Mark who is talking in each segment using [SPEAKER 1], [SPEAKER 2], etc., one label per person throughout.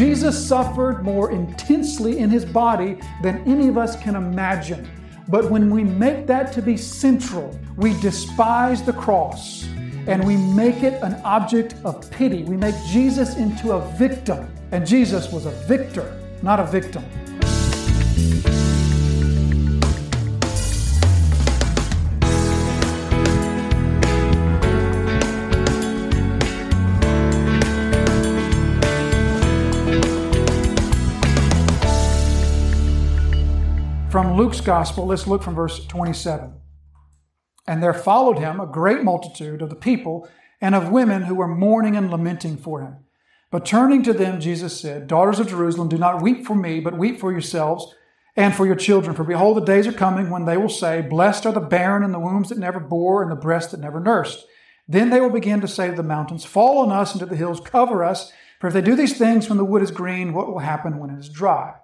[SPEAKER 1] Jesus suffered more intensely in his body than any of us can imagine. But when we make that to be central, we despise the cross and we make it an object of pity. We make Jesus into a victim. And Jesus was a victor, not a victim. Luke's gospel, let's look from verse 27. And there followed him a great multitude of the people and of women who were mourning and lamenting for him. But turning to them, Jesus said, Daughters of Jerusalem, do not weep for me, but weep for yourselves and for your children. For behold, the days are coming when they will say, Blessed are the barren and the wombs that never bore and the breasts that never nursed. Then they will begin to say to the mountains, Fall on us and to the hills, cover us. For if they do these things when the wood is green, what will happen when it is dry?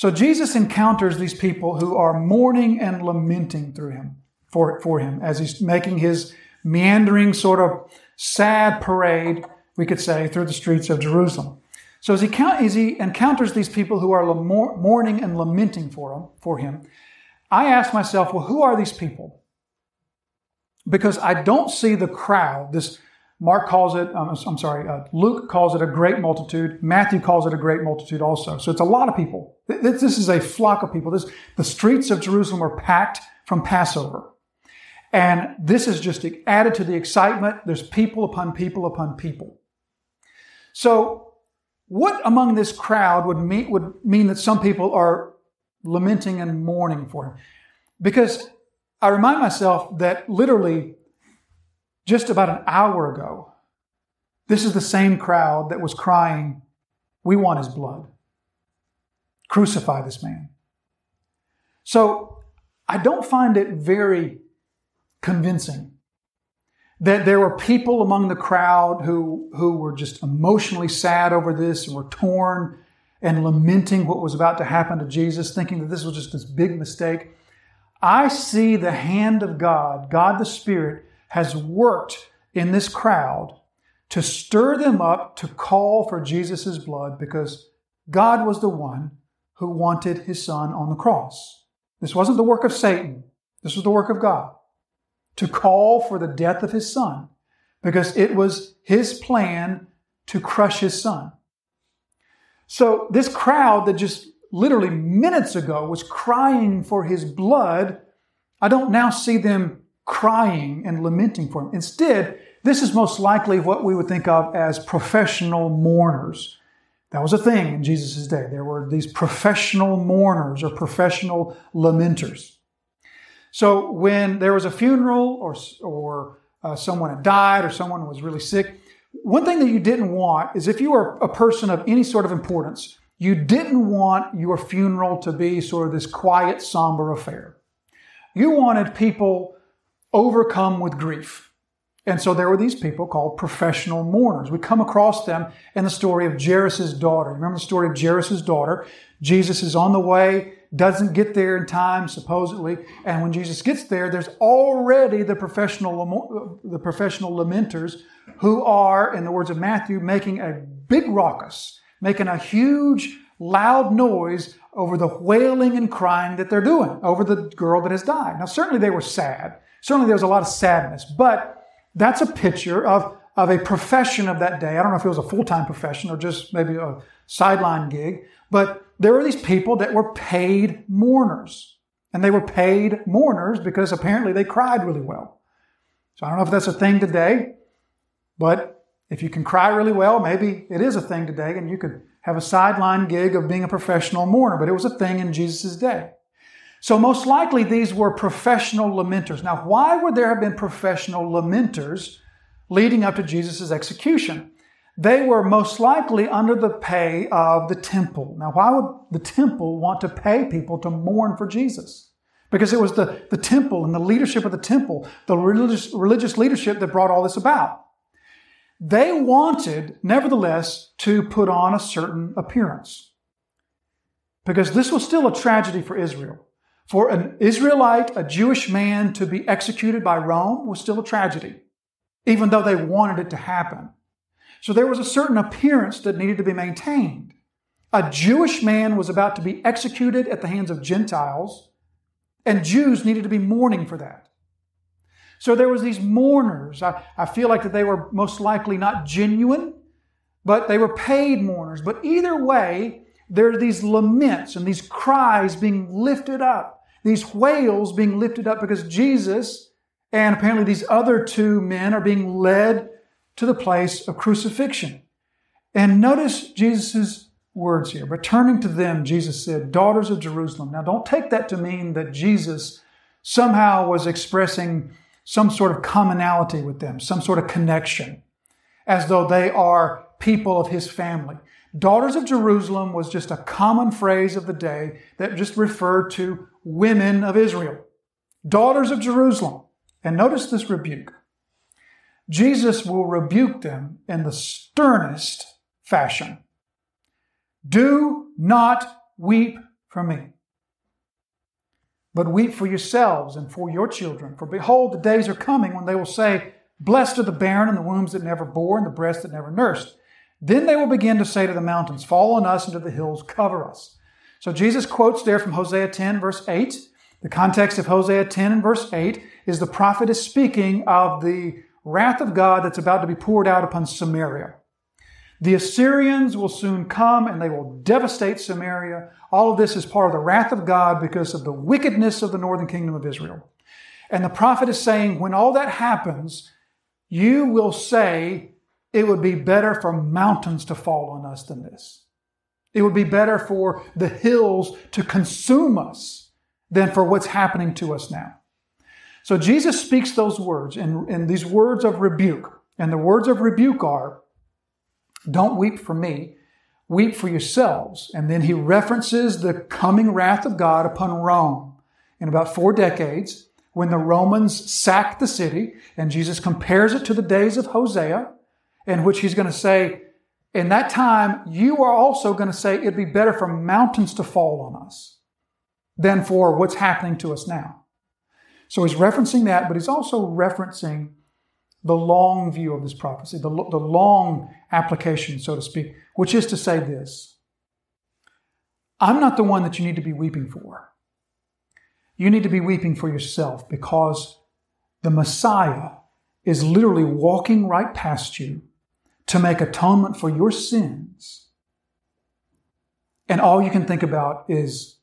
[SPEAKER 1] So Jesus encounters these people who are mourning and lamenting through him for, for him as he's making his meandering sort of sad parade, we could say, through the streets of Jerusalem. So as he, as he encounters these people who are mourning and lamenting for him, for him, I ask myself, well, who are these people? Because I don't see the crowd, this Mark calls it, um, I'm sorry, uh, Luke calls it a great multitude. Matthew calls it a great multitude also. So it's a lot of people. This is a flock of people. This, the streets of Jerusalem are packed from Passover. And this is just added to the excitement. There's people upon people upon people. So what among this crowd would mean, would mean that some people are lamenting and mourning for him? Because I remind myself that literally just about an hour ago, this is the same crowd that was crying, We want his blood. Crucify this man. So I don't find it very convincing that there were people among the crowd who, who were just emotionally sad over this and were torn and lamenting what was about to happen to Jesus, thinking that this was just this big mistake. I see the hand of God, God the Spirit, has worked in this crowd to stir them up to call for Jesus' blood because God was the one who wanted his son on the cross. This wasn't the work of Satan. This was the work of God to call for the death of his son because it was his plan to crush his son. So this crowd that just literally minutes ago was crying for his blood, I don't now see them crying and lamenting for him. Instead, this is most likely what we would think of as professional mourners. That was a thing in Jesus' day. There were these professional mourners or professional lamenters. So when there was a funeral or, or uh, someone had died or someone was really sick, one thing that you didn't want is if you were a person of any sort of importance, you didn't want your funeral to be sort of this quiet, somber affair. You wanted people overcome with grief. And so there were these people called professional mourners. We come across them in the story of Jairus' daughter. Remember the story of Jairus' daughter? Jesus is on the way, doesn't get there in time, supposedly. And when Jesus gets there, there's already the professional, the professional lamenters who are, in the words of Matthew, making a big raucous, making a huge, loud noise over the wailing and crying that they're doing over the girl that has died. Now, certainly they were sad. Certainly there was a lot of sadness, but that's a picture of, of a profession of that day. I don't know if it was a full-time profession or just maybe a sideline gig, but there were these people that were paid mourners. And they were paid mourners because apparently they cried really well. So I don't know if that's a thing today, but if you can cry really well, maybe it is a thing today and you could have a sideline gig of being a professional mourner, but it was a thing in Jesus' day. So most likely these were professional lamenters. Now, why would there have been professional lamenters leading up to Jesus' execution? They were most likely under the pay of the temple. Now, why would the temple want to pay people to mourn for Jesus? Because it was the, the temple and the leadership of the temple, the religious, religious leadership that brought all this about. They wanted, nevertheless, to put on a certain appearance. Because this was still a tragedy for Israel. For an Israelite, a Jewish man, to be executed by Rome was still a tragedy, even though they wanted it to happen. So there was a certain appearance that needed to be maintained. A Jewish man was about to be executed at the hands of Gentiles, and Jews needed to be mourning for that. So there was these mourners. I, I feel like that they were most likely not genuine, but they were paid mourners. But either way, there are these laments and these cries being lifted up, these wails being lifted up because Jesus and apparently these other two men are being led to the place of crucifixion. And notice Jesus' words here. Returning to them, Jesus said, Daughters of Jerusalem. Now, don't take that to mean that Jesus somehow was expressing some sort of commonality with them, some sort of connection, as though they are people of his family. Daughters of Jerusalem was just a common phrase of the day that just referred to women of Israel. Daughters of Jerusalem. And notice this rebuke. Jesus will rebuke them in the sternest fashion. Do not weep for me, but weep for yourselves and for your children. For behold, the days are coming when they will say, Blessed are the barren and the wombs that never bore and the breasts that never nursed. Then they will begin to say to the mountains, Fall on us and to the hills, cover us. So Jesus quotes there from Hosea 10, verse 8. The context of Hosea 10 and verse 8 is the prophet is speaking of the wrath of God that's about to be poured out upon Samaria. The Assyrians will soon come and they will devastate Samaria. All of this is part of the wrath of God because of the wickedness of the northern kingdom of Israel. And the prophet is saying, when all that happens, you will say, it would be better for mountains to fall on us than this. It would be better for the hills to consume us than for what's happening to us now. So Jesus speaks those words and, and these words of rebuke. And the words of rebuke are, don't weep for me, weep for yourselves. And then he references the coming wrath of God upon Rome in about four decades when the Romans sacked the city. And Jesus compares it to the days of Hosea, in which he's going to say, in that time, you are also going to say it'd be better for mountains to fall on us than for what's happening to us now. So he's referencing that, but he's also referencing the long view of this prophecy, the, the long application, so to speak, which is to say this I'm not the one that you need to be weeping for. You need to be weeping for yourself because the Messiah is literally walking right past you to make atonement for your sins. And all you can think about is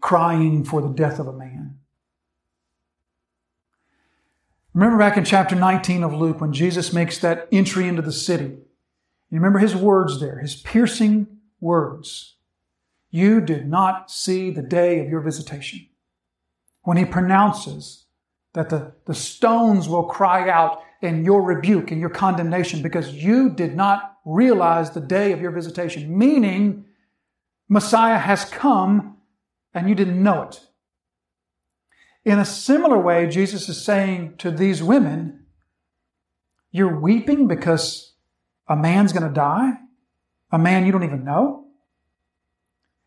[SPEAKER 1] crying for the death of a man. Remember back in chapter 19 of Luke when Jesus makes that entry into the city. You remember his words there, his piercing words. You did not see the day of your visitation. When he pronounces that the, the stones will cry out in your rebuke and your condemnation because you did not realize the day of your visitation, meaning Messiah has come and you didn't know it. In a similar way, Jesus is saying to these women, You're weeping because a man's going to die? A man you don't even know?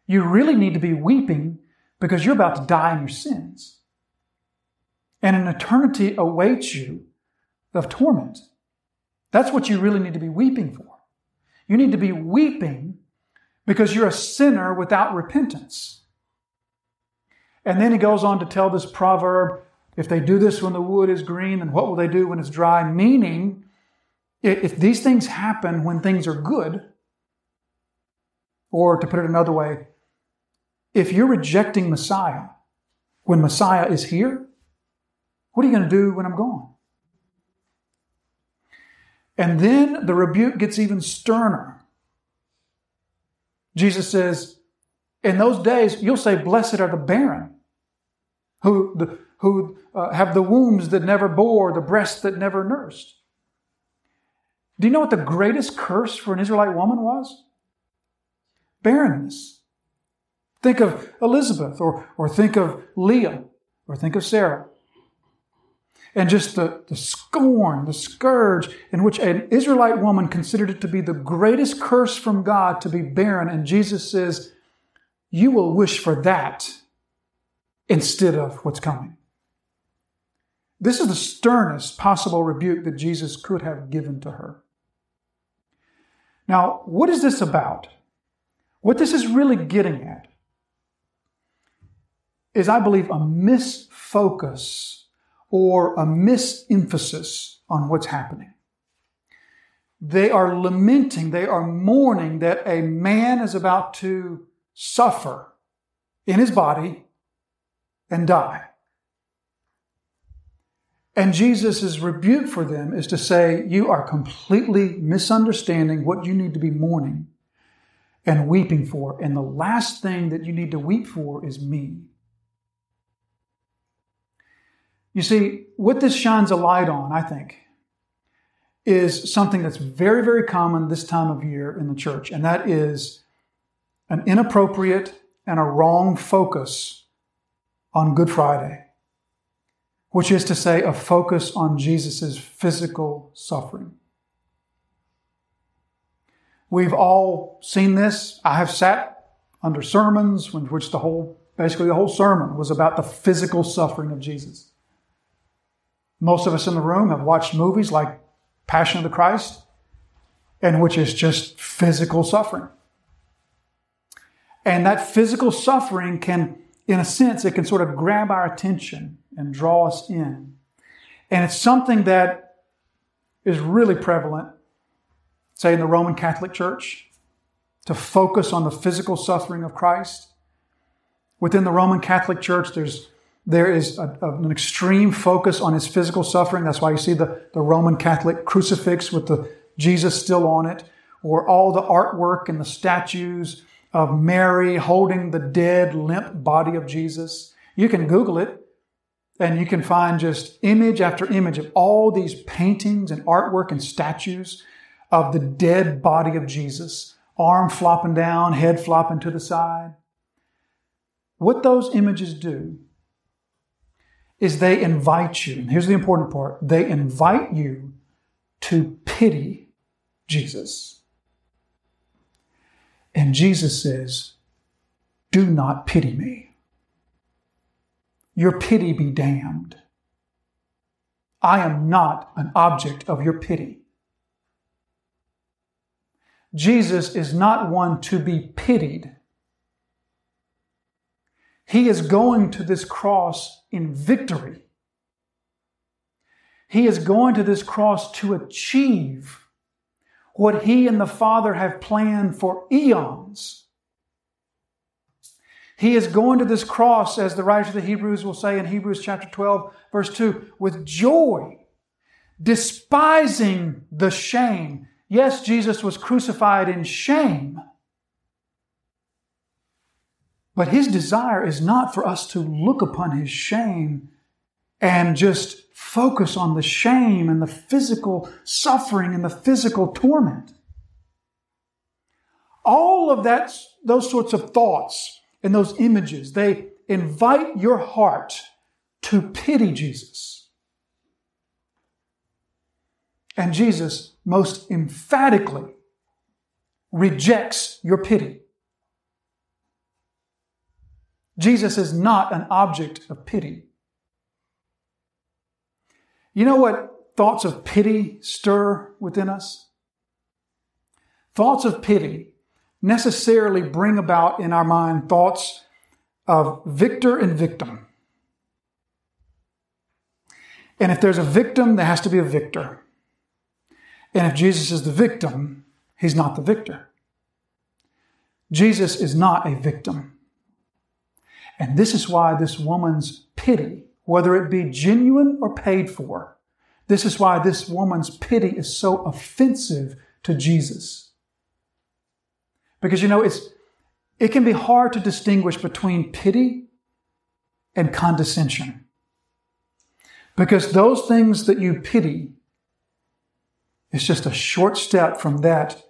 [SPEAKER 1] You really need to be weeping because you're about to die in your sins. And an eternity awaits you of torment. That's what you really need to be weeping for. You need to be weeping because you're a sinner without repentance. And then he goes on to tell this proverb if they do this when the wood is green, then what will they do when it's dry? Meaning, if these things happen when things are good, or to put it another way, if you're rejecting Messiah when Messiah is here, what are you going to do when I'm gone? And then the rebuke gets even sterner. Jesus says, in those days, you'll say, Blessed are the barren, who, who uh, have the wombs that never bore, the breasts that never nursed. Do you know what the greatest curse for an Israelite woman was? Barrenness. Think of Elizabeth, or, or think of Leah, or think of Sarah. And just the, the scorn, the scourge in which an Israelite woman considered it to be the greatest curse from God to be barren. And Jesus says, you will wish for that instead of what's coming. This is the sternest possible rebuke that Jesus could have given to her. Now, what is this about? What this is really getting at is, I believe, a misfocus or a misemphasis on what's happening. They are lamenting, they are mourning that a man is about to suffer in his body and die. And Jesus' rebuke for them is to say, You are completely misunderstanding what you need to be mourning and weeping for. And the last thing that you need to weep for is me. You see, what this shines a light on, I think, is something that's very, very common this time of year in the church, and that is an inappropriate and a wrong focus on Good Friday, which is to say, a focus on Jesus' physical suffering. We've all seen this. I have sat under sermons in which the whole, basically the whole sermon was about the physical suffering of Jesus. Most of us in the room have watched movies like Passion of the Christ, and which is just physical suffering. And that physical suffering can, in a sense, it can sort of grab our attention and draw us in. And it's something that is really prevalent, say, in the Roman Catholic Church, to focus on the physical suffering of Christ. Within the Roman Catholic Church, there's there is a, an extreme focus on his physical suffering. That's why you see the, the Roman Catholic crucifix with the Jesus still on it, or all the artwork and the statues of Mary holding the dead, limp body of Jesus. You can Google it and you can find just image after image of all these paintings and artwork and statues of the dead body of Jesus, arm flopping down, head flopping to the side. What those images do is they invite you, and here's the important part they invite you to pity Jesus. And Jesus says, Do not pity me. Your pity be damned. I am not an object of your pity. Jesus is not one to be pitied. He is going to this cross in victory. He is going to this cross to achieve what he and the Father have planned for eons. He is going to this cross, as the writer of the Hebrews will say in Hebrews chapter 12, verse 2, with joy, despising the shame. Yes, Jesus was crucified in shame. But his desire is not for us to look upon his shame and just focus on the shame and the physical suffering and the physical torment. All of that, those sorts of thoughts and those images, they invite your heart to pity Jesus. And Jesus most emphatically rejects your pity. Jesus is not an object of pity. You know what thoughts of pity stir within us? Thoughts of pity necessarily bring about in our mind thoughts of victor and victim. And if there's a victim, there has to be a victor. And if Jesus is the victim, he's not the victor. Jesus is not a victim. And this is why this woman's pity, whether it be genuine or paid for, this is why this woman's pity is so offensive to Jesus. Because you know, it's, it can be hard to distinguish between pity and condescension. Because those things that you pity is just a short step from that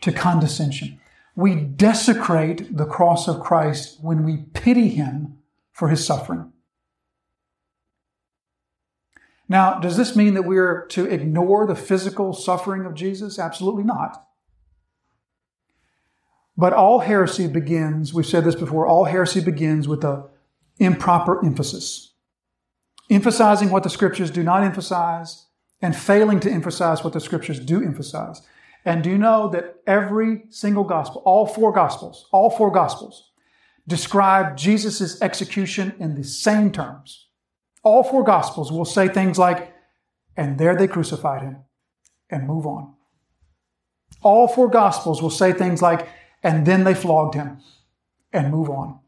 [SPEAKER 1] to condescension. We desecrate the cross of Christ when we pity him for his suffering. Now, does this mean that we're to ignore the physical suffering of Jesus? Absolutely not. But all heresy begins, we've said this before, all heresy begins with an improper emphasis. Emphasizing what the scriptures do not emphasize and failing to emphasize what the scriptures do emphasize. And do you know that every single gospel, all four gospels, all four gospels, describe Jesus' execution in the same terms? All four gospels will say things like, and there they crucified him, and move on. All four gospels will say things like, and then they flogged him, and move on.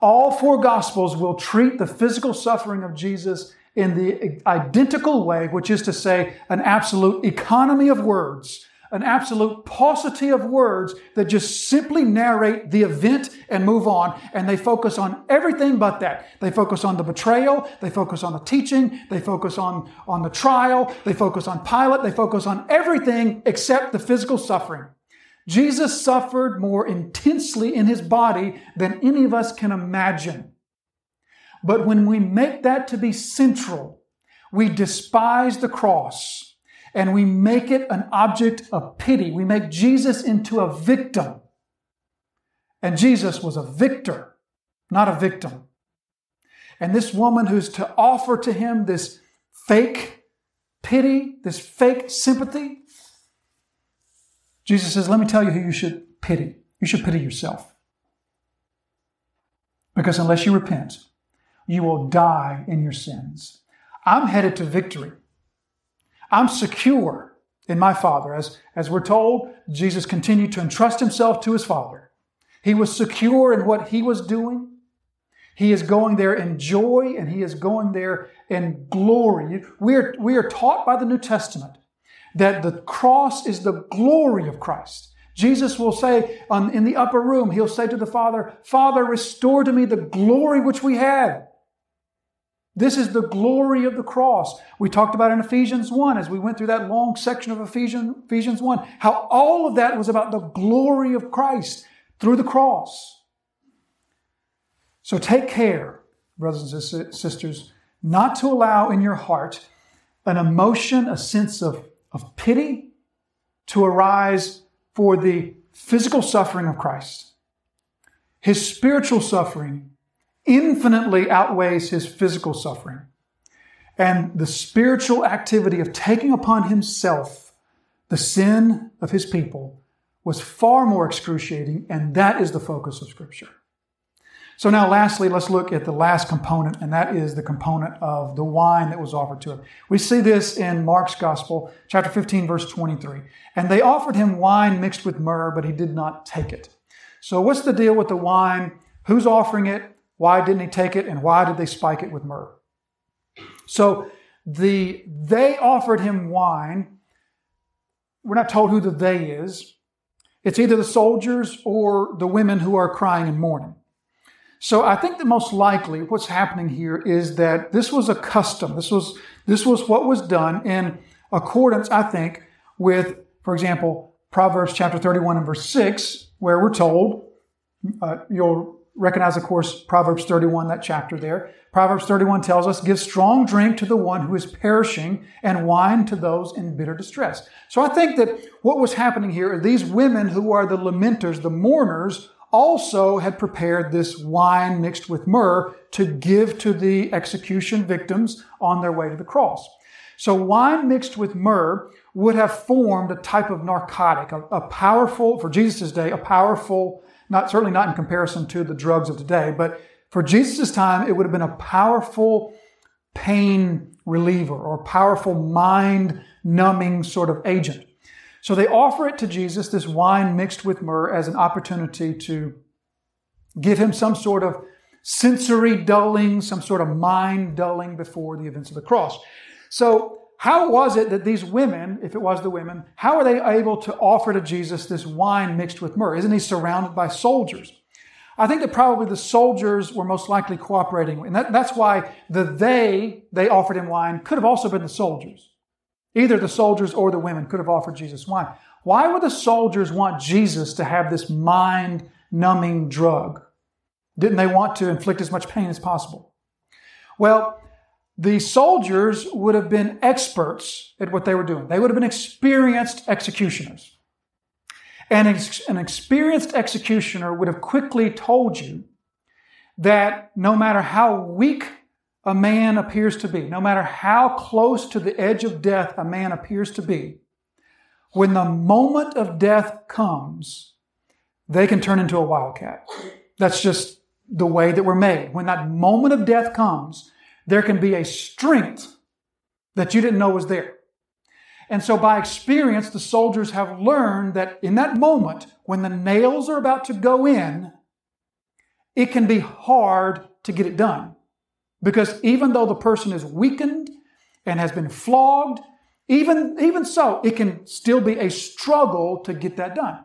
[SPEAKER 1] All four gospels will treat the physical suffering of Jesus in the identical way, which is to say, an absolute economy of words, an absolute paucity of words that just simply narrate the event and move on. And they focus on everything but that. They focus on the betrayal. They focus on the teaching. They focus on, on the trial. They focus on Pilate. They focus on everything except the physical suffering. Jesus suffered more intensely in his body than any of us can imagine. But when we make that to be central, we despise the cross and we make it an object of pity. We make Jesus into a victim. And Jesus was a victor, not a victim. And this woman who's to offer to him this fake pity, this fake sympathy, Jesus says, Let me tell you who you should pity. You should pity yourself. Because unless you repent, you will die in your sins. I'm headed to victory. I'm secure in my Father. As, as we're told, Jesus continued to entrust himself to his Father. He was secure in what he was doing. He is going there in joy and he is going there in glory. We are, we are taught by the New Testament that the cross is the glory of Christ. Jesus will say in the upper room, he'll say to the Father, Father, restore to me the glory which we had. This is the glory of the cross. We talked about in Ephesians 1 as we went through that long section of Ephesians, Ephesians 1, how all of that was about the glory of Christ through the cross. So take care, brothers and sisters, not to allow in your heart an emotion, a sense of, of pity to arise for the physical suffering of Christ. His spiritual suffering infinitely outweighs his physical suffering. And the spiritual activity of taking upon himself the sin of his people was far more excruciating, and that is the focus of Scripture. So, now lastly, let's look at the last component, and that is the component of the wine that was offered to him. We see this in Mark's Gospel, chapter 15, verse 23. And they offered him wine mixed with myrrh, but he did not take it. So, what's the deal with the wine? Who's offering it? Why didn't he take it? And why did they spike it with myrrh? So the they offered him wine. We're not told who the they is. It's either the soldiers or the women who are crying and mourning. So I think that most likely what's happening here is that this was a custom. This was this was what was done in accordance, I think, with, for example, Proverbs chapter 31 and verse 6, where we're told, uh, you'll recognize, of course, Proverbs 31, that chapter there. Proverbs 31 tells us, give strong drink to the one who is perishing and wine to those in bitter distress. So I think that what was happening here are these women who are the lamenters, the mourners, also had prepared this wine mixed with myrrh to give to the execution victims on their way to the cross. So wine mixed with myrrh would have formed a type of narcotic, a, a powerful, for Jesus' day, a powerful not certainly not in comparison to the drugs of today, but for Jesus' time, it would have been a powerful pain reliever or powerful mind numbing sort of agent. So they offer it to Jesus, this wine mixed with myrrh, as an opportunity to give him some sort of sensory dulling, some sort of mind dulling before the events of the cross. So how was it that these women, if it was the women, how are they able to offer to Jesus this wine mixed with myrrh? Isn't he surrounded by soldiers? I think that probably the soldiers were most likely cooperating. And that, that's why the they, they offered him wine, could have also been the soldiers. Either the soldiers or the women could have offered Jesus wine. Why would the soldiers want Jesus to have this mind numbing drug? Didn't they want to inflict as much pain as possible? Well, the soldiers would have been experts at what they were doing. They would have been experienced executioners. And an experienced executioner would have quickly told you that no matter how weak a man appears to be, no matter how close to the edge of death a man appears to be, when the moment of death comes, they can turn into a wildcat. That's just the way that we're made. When that moment of death comes, there can be a strength that you didn't know was there. And so by experience, the soldiers have learned that in that moment, when the nails are about to go in, it can be hard to get it done. Because even though the person is weakened and has been flogged, even, even so, it can still be a struggle to get that done.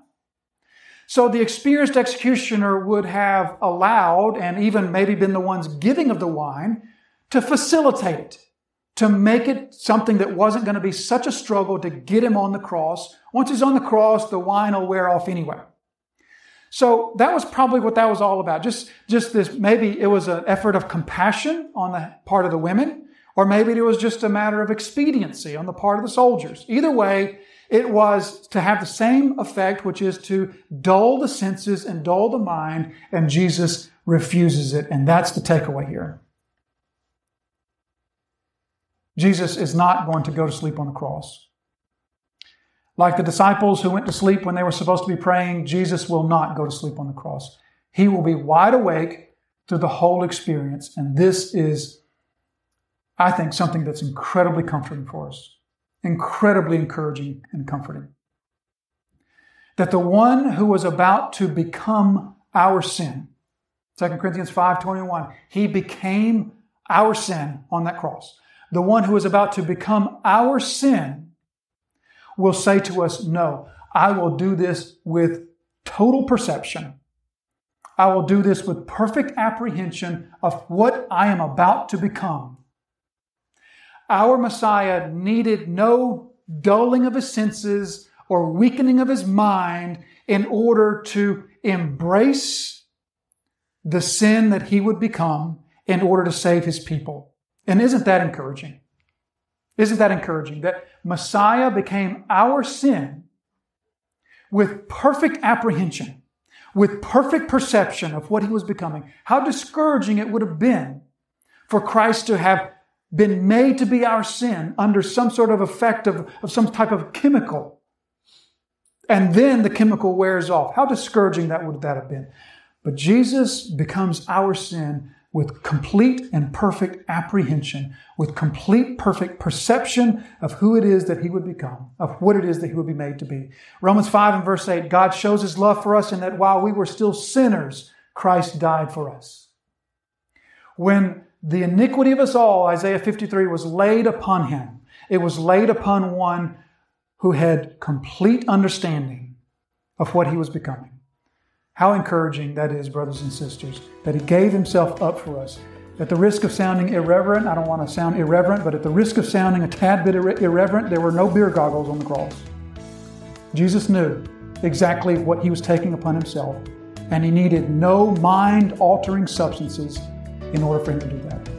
[SPEAKER 1] So the experienced executioner would have allowed and even maybe been the ones giving of the wine to facilitate it, to make it something that wasn't going to be such a struggle to get him on the cross. Once he's on the cross, the wine will wear off anyway. So that was probably what that was all about. Just, just this, maybe it was an effort of compassion on the part of the women, or maybe it was just a matter of expediency on the part of the soldiers. Either way, it was to have the same effect, which is to dull the senses and dull the mind, and Jesus refuses it. And that's the takeaway here. Jesus is not going to go to sleep on the cross. Like the disciples who went to sleep when they were supposed to be praying, Jesus will not go to sleep on the cross. He will be wide awake through the whole experience. And this is, I think, something that's incredibly comforting for us, incredibly encouraging and comforting. That the one who was about to become our sin, 2 Corinthians 5:21, he became our sin on that cross. The one who is about to become our sin will say to us, No, I will do this with total perception. I will do this with perfect apprehension of what I am about to become. Our Messiah needed no dulling of his senses or weakening of his mind in order to embrace the sin that he would become in order to save his people. And isn't that encouraging? Isn't that encouraging? That Messiah became our sin with perfect apprehension, with perfect perception of what he was becoming. How discouraging it would have been for Christ to have been made to be our sin under some sort of effect of, of some type of chemical. And then the chemical wears off. How discouraging that would that have been. But Jesus becomes our sin with complete and perfect apprehension, with complete perfect perception of who it is that he would become, of what it is that he would be made to be. Romans 5 and verse 8, God shows his love for us in that while we were still sinners, Christ died for us. When the iniquity of us all, Isaiah 53, was laid upon him, it was laid upon one who had complete understanding of what he was becoming. How encouraging that is, brothers and sisters, that He gave Himself up for us. At the risk of sounding irreverent, I don't want to sound irreverent, but at the risk of sounding a tad bit irreverent, there were no beer goggles on the cross. Jesus knew exactly what He was taking upon Himself, and He needed no mind altering substances in order for Him to do that.